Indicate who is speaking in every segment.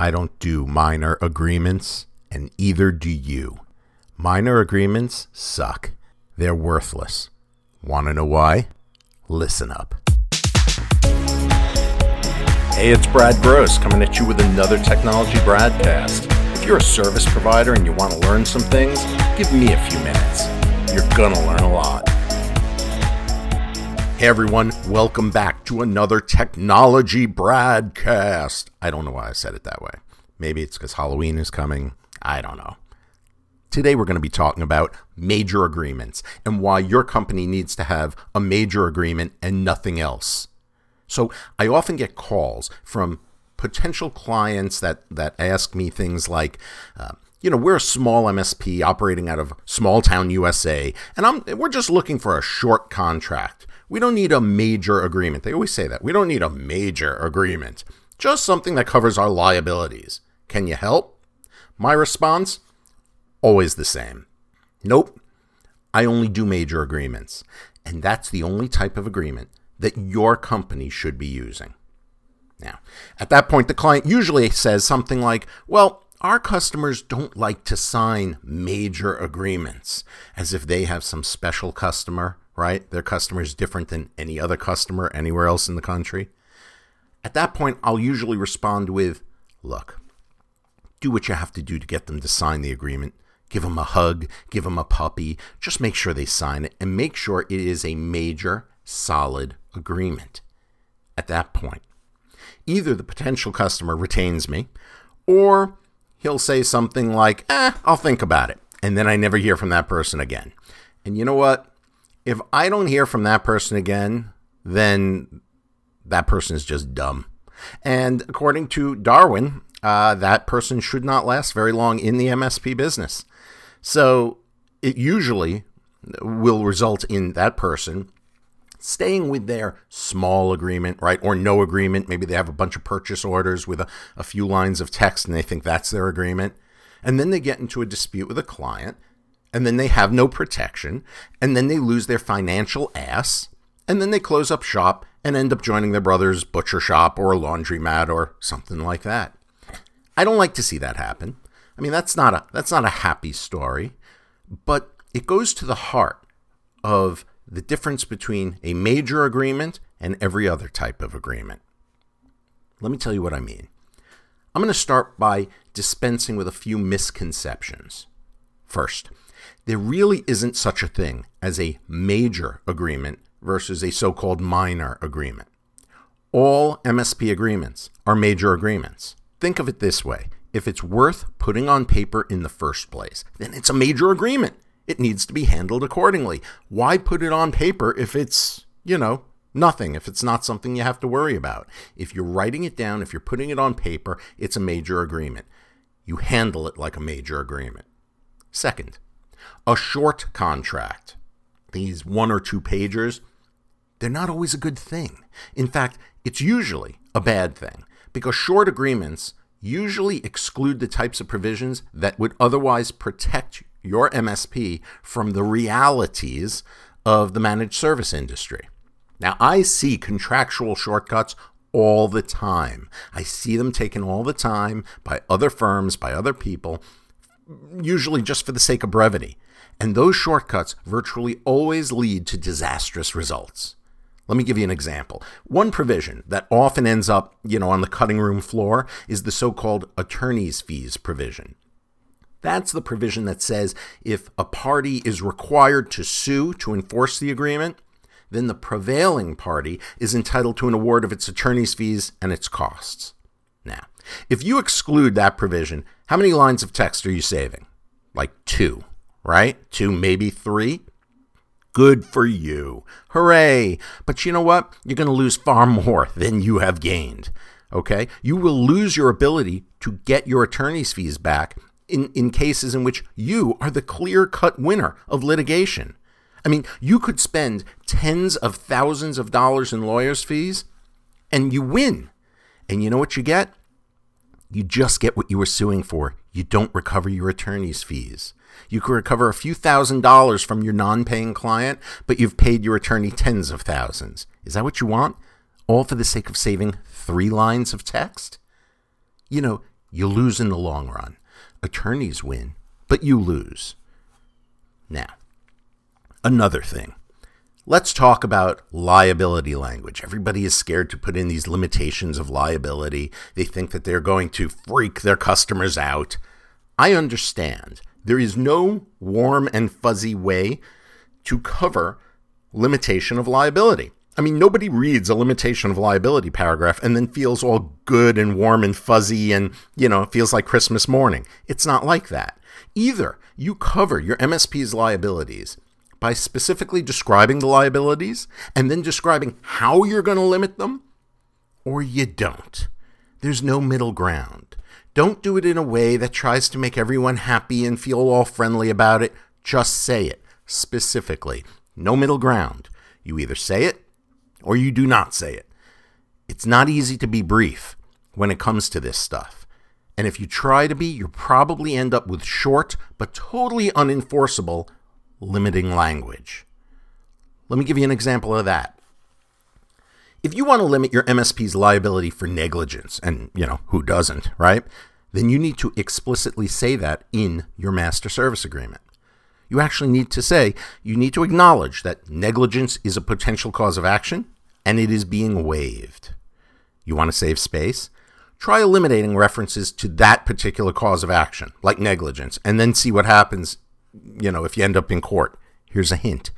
Speaker 1: I don't do minor agreements, and either do you. Minor agreements suck. They're worthless. Want to know why? Listen up. Hey, it's Brad Gross coming at you with another Technology Bradcast. If you're a service provider and you want to learn some things, give me a few minutes. You're going to learn a lot. Hey everyone, welcome back to another Technology broadcast. I don't know why I said it that way. Maybe it's because Halloween is coming. I don't know. Today we're going to be talking about major agreements and why your company needs to have a major agreement and nothing else. So I often get calls from potential clients that, that ask me things like, uh, you know, we're a small MSP operating out of small town USA, and I'm, we're just looking for a short contract. We don't need a major agreement. They always say that. We don't need a major agreement, just something that covers our liabilities. Can you help? My response always the same. Nope. I only do major agreements. And that's the only type of agreement that your company should be using. Now, at that point, the client usually says something like, Well, our customers don't like to sign major agreements as if they have some special customer right? Their customer is different than any other customer anywhere else in the country. At that point, I'll usually respond with, look, do what you have to do to get them to sign the agreement. Give them a hug, give them a puppy. Just make sure they sign it and make sure it is a major, solid agreement. At that point, either the potential customer retains me or he'll say something like, eh, I'll think about it. And then I never hear from that person again. And you know what? if I don't hear from that person again, then that person is just dumb. And according to Darwin, uh, that person should not last very long in the MSP business. So it usually will result in that person staying with their small agreement, right? Or no agreement. Maybe they have a bunch of purchase orders with a, a few lines of text and they think that's their agreement. And then they get into a dispute with a client and then they have no protection, and then they lose their financial ass, and then they close up shop and end up joining their brother's butcher shop or a laundromat or something like that. I don't like to see that happen. I mean, that's not a that's not a happy story, but it goes to the heart of the difference between a major agreement and every other type of agreement. Let me tell you what I mean. I'm going to start by dispensing with a few misconceptions. First, there really isn't such a thing as a major agreement versus a so called minor agreement. All MSP agreements are major agreements. Think of it this way if it's worth putting on paper in the first place, then it's a major agreement. It needs to be handled accordingly. Why put it on paper if it's, you know, nothing, if it's not something you have to worry about? If you're writing it down, if you're putting it on paper, it's a major agreement. You handle it like a major agreement. Second, a short contract, these one or two pagers, they're not always a good thing. In fact, it's usually a bad thing because short agreements usually exclude the types of provisions that would otherwise protect your MSP from the realities of the managed service industry. Now, I see contractual shortcuts all the time. I see them taken all the time by other firms, by other people, usually just for the sake of brevity. And those shortcuts virtually always lead to disastrous results. Let me give you an example. One provision that often ends up, you know, on the cutting room floor is the so-called attorney's fees provision. That's the provision that says if a party is required to sue to enforce the agreement, then the prevailing party is entitled to an award of its attorney's fees and its costs. Now, if you exclude that provision, how many lines of text are you saving? Like two right? Two, maybe three. Good for you. Hooray. But you know what? You're going to lose far more than you have gained. Okay? You will lose your ability to get your attorney's fees back in, in cases in which you are the clear cut winner of litigation. I mean, you could spend tens of thousands of dollars in lawyer's fees and you win. And you know what you get? You just get what you were suing for. You don't recover your attorney's fees. You could recover a few thousand dollars from your non paying client, but you've paid your attorney tens of thousands. Is that what you want? All for the sake of saving three lines of text? You know, You lose in the long run. Attorneys win, but you lose. Now, another thing. Let's talk about liability language. Everybody is scared to put in these limitations of liability. They think that they're going to freak their customers out. I understand. There is no warm and fuzzy way to cover limitation of liability. I mean, nobody reads a limitation of liability paragraph and then feels all good and warm and fuzzy and, you know, feels like Christmas morning. It's not like that. Either you cover your MSP's liabilities by specifically describing the liabilities and then describing how you're going to limit them, or you don't. There's no middle ground. Don't do it in a way that tries to make everyone happy and feel all friendly about it. Just say it specifically. No middle ground. You either say it or you do not say it. It's not easy to be brief when it comes to this stuff. And if you try to be, you'll probably end up with short but totally unenforceable limiting language. Let me give you an example of that. If you want to limit your MSP's liability for negligence, and you know, who doesn't, right? Then you need to explicitly say that in your master service agreement. You actually need to say, you need to acknowledge that negligence is a potential cause of action and it is being waived. You want to save space? Try eliminating references to that particular cause of action, like negligence, and then see what happens, you know, if you end up in court. Here's a hint.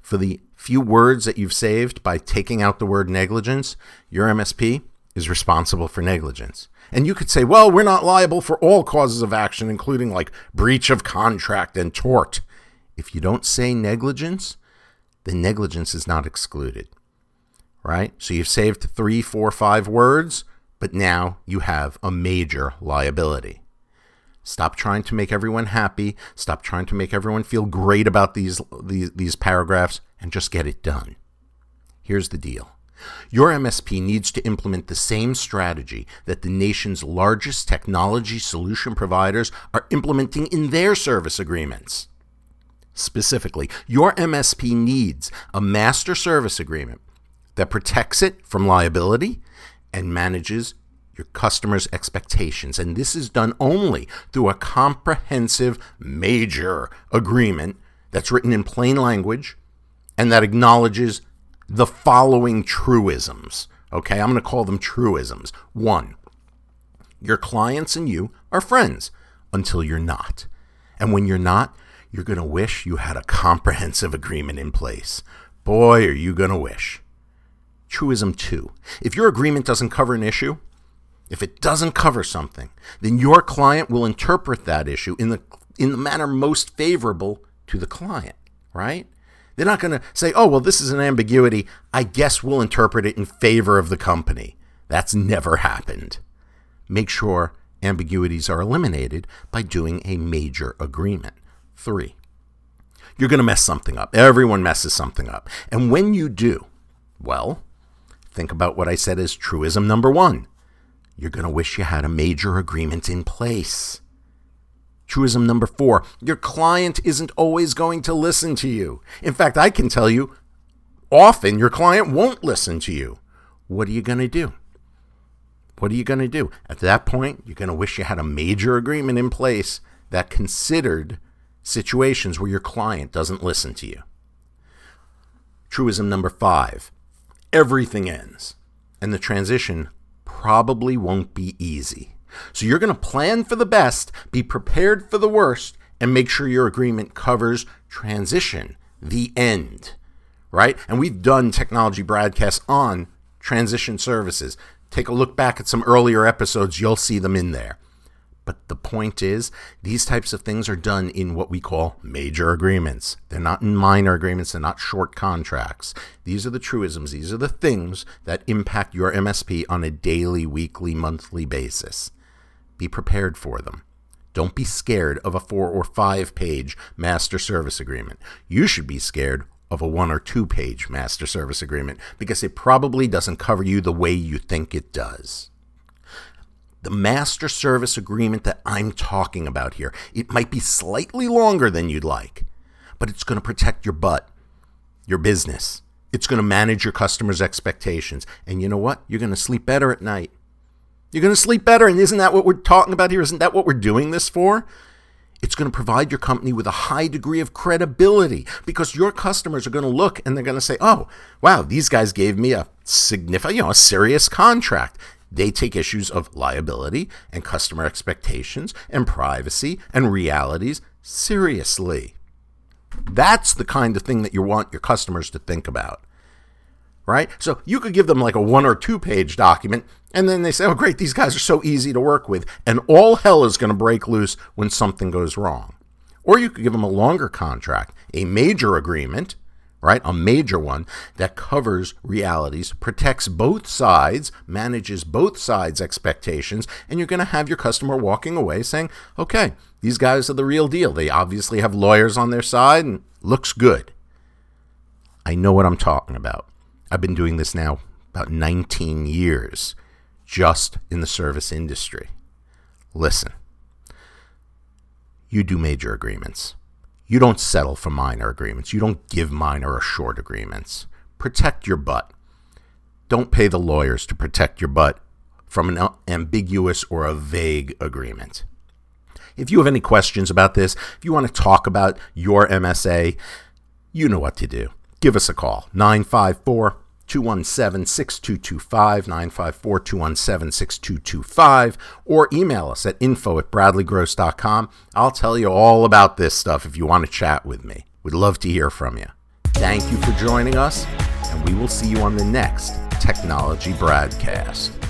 Speaker 1: For the few words that you've saved by taking out the word negligence, your MSP is responsible for negligence. And you could say, well, we're not liable for all causes of action, including like breach of contract and tort. If you don't say negligence, then negligence is not excluded. Right? So you've saved three, four, five words, but now you have a major liability. Stop trying to make everyone happy. Stop trying to make everyone feel great about these, these, these paragraphs and just get it done. Here's the deal your MSP needs to implement the same strategy that the nation's largest technology solution providers are implementing in their service agreements. Specifically, your MSP needs a master service agreement that protects it from liability and manages your customers' expectations. And this is done only through a comprehensive, major agreement that's written in plain language and that acknowledges the following truisms. Okay, I'm going to call them truisms. One, your clients and you are friends until you're not. And when you're not, you're going to wish you had a comprehensive agreement in place. Boy, are you going to wish. Truism two if your agreement doesn't cover an issue, if it doesn't cover something, then your client will interpret that issue in the, in the manner most favorable to the client, right? They're not going to say, oh, well, this is an ambiguity. I guess we'll interpret it in favor of the company. That's never happened. Make sure ambiguities are eliminated by doing a major agreement. Three, you're going to mess something up. Everyone messes something up. And when you do, well, think about what I said as truism number one. You're going to wish you had a major agreement in place. Truism number four your client isn't always going to listen to you. In fact, I can tell you often your client won't listen to you. What are you going to do? What are you going to do? At that point, you're going to wish you had a major agreement in place that considered situations where your client doesn't listen to you. Truism number five everything ends, and the transition probably won't be easy. So you're going to plan for the best, be prepared for the worst, and make sure your agreement covers transition, the end, right? And we've done technology broadcasts on transition services. Take a look back at some earlier episodes, you'll see them in there. But the point is, these types of things are done in what we call major agreements. They're not in minor agreements, they're not short contracts. These are the truisms, these are the things that impact your MSP on a daily, weekly, monthly basis. Be prepared for them. Don't be scared of a four or five page master service agreement. You should be scared of a one or two page master service agreement because it probably doesn't cover you the way you think it does. The master service agreement that I'm talking about here, it might be slightly longer than you'd like, but it's going to protect your butt, your business. It's going to manage your customers' expectations. And you know what? You're going to sleep better at night You're going to sleep better. And isn't that what we're talking about here? Isn't that what we're doing this for? It's going to provide your company with a high degree of credibility because your customers are going to look and they're going to say, "Oh, wow, these guys gave me a significant, you know, a serious contract." They take issues of liability and customer expectations and privacy and realities seriously. That's the kind of thing that you want your customers to think about. Right? So you could give them like a one or two page document, and then they say, oh, great, these guys are so easy to work with, and all hell is going to break loose when something goes wrong. Or you could give them a longer contract, a major agreement, right? A major one that covers realities, protects both sides, manages both sides' expectations, and you're going to have your customer walking away saying, okay, these guys are the real deal. They obviously have lawyers on their side and looks good. I know what I'm talking about. I've been doing this now about 19 years just in the service industry. Listen, you do major agreements. You don't settle for minor agreements. You don't give minor or short agreements. Protect your butt. Don't pay the lawyers to protect your butt from an ambiguous or a vague agreement. If you have any questions about this, if you want to talk about your MSA, you know what to do. Give us a call 954 217 6225, 954 217 6225, or email us at info at bradleygross.com. I'll tell you all about this stuff if you want to chat with me. We'd love to hear from you. Thank you for joining us, and we will see you on the next Technology Bradcast.